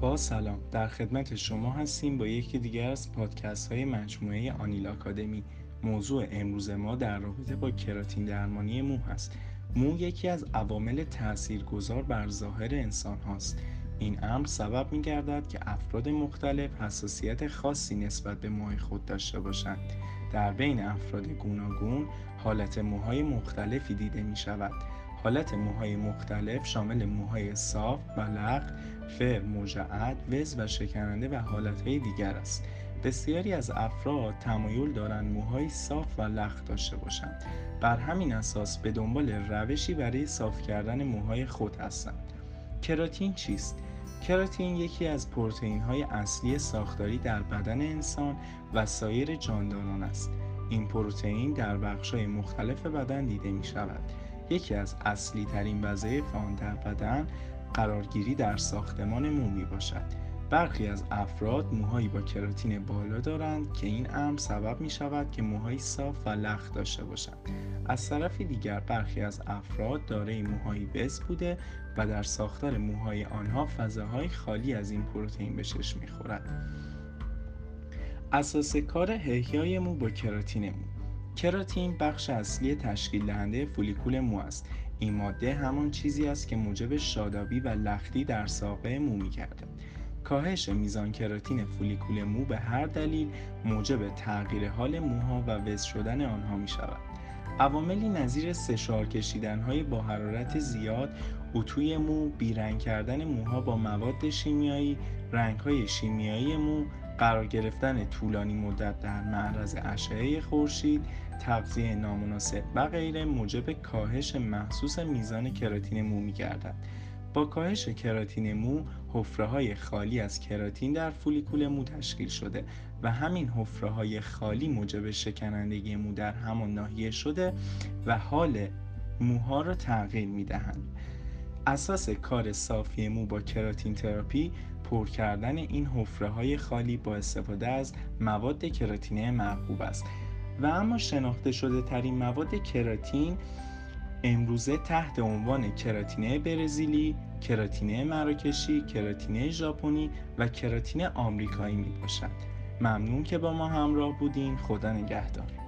با سلام در خدمت شما هستیم با یکی دیگر از پادکست های مجموعه آنیل آکادمی. موضوع امروز ما در رابطه با کراتین درمانی مو هست. مو یکی از عوامل تاثیرگذار بر ظاهر انسان هاست. این امر سبب می گردد که افراد مختلف حساسیت خاصی نسبت به موهای خود داشته باشند. در بین افراد گوناگون حالت موهای مختلفی دیده می شود حالت موهای مختلف شامل موهای صاف، بلق، فر، مجعد، وز و شکننده و حالتهای دیگر است. بسیاری از افراد تمایل دارند موهای صاف و لخت داشته باشند. بر همین اساس به دنبال روشی برای صاف کردن موهای خود هستند. کراتین چیست؟ کراتین یکی از پروتئین های اصلی ساختاری در بدن انسان و سایر جانداران است. این پروتئین در بخش های مختلف بدن دیده می شود. یکی از اصلی ترین وظایف آن در بدن قرارگیری در ساختمان مو می باشد. برخی از افراد موهایی با کراتین بالا دارند که این امر سبب می شود که موهای صاف و لخت داشته باشند. از طرف دیگر برخی از افراد دارای موهایی بس بوده و در ساختار موهای آنها فضاهای خالی از این پروتئین به چشم می‌خورد. اساس کار احیای مو با کراتین مو کراتین بخش اصلی تشکیل دهنده فولیکول مو است این ماده همان چیزی است که موجب شادابی و لختی در ساقه مو میگردد کاهش میزان کراتین فولیکول مو به هر دلیل موجب تغییر حال موها و وز شدن آنها می شود. عواملی نظیر سشار کشیدن های با حرارت زیاد، اتوی مو، بیرنگ کردن موها با مواد شیمیایی، رنگ های شیمیایی مو، قرار گرفتن طولانی مدت در معرض اشعه خورشید، تغذیه نامناسب و غیره موجب کاهش محسوس میزان کراتین مو می گردد. با کاهش کراتین مو حفره های خالی از کراتین در فولیکول مو تشکیل شده و همین حفره های خالی موجب شکنندگی مو در همان ناحیه شده و حال موها را تغییر می دهند. اساس کار صافی مو با کراتین تراپی پر کردن این حفره های خالی با استفاده از مواد کراتینه مرغوب است و اما شناخته شده ترین مواد کراتین امروزه تحت عنوان کراتینه برزیلی، کراتینه مراکشی، کراتینه ژاپنی و کراتینه آمریکایی می باشد. ممنون که با ما همراه بودین. خدا نگهدار.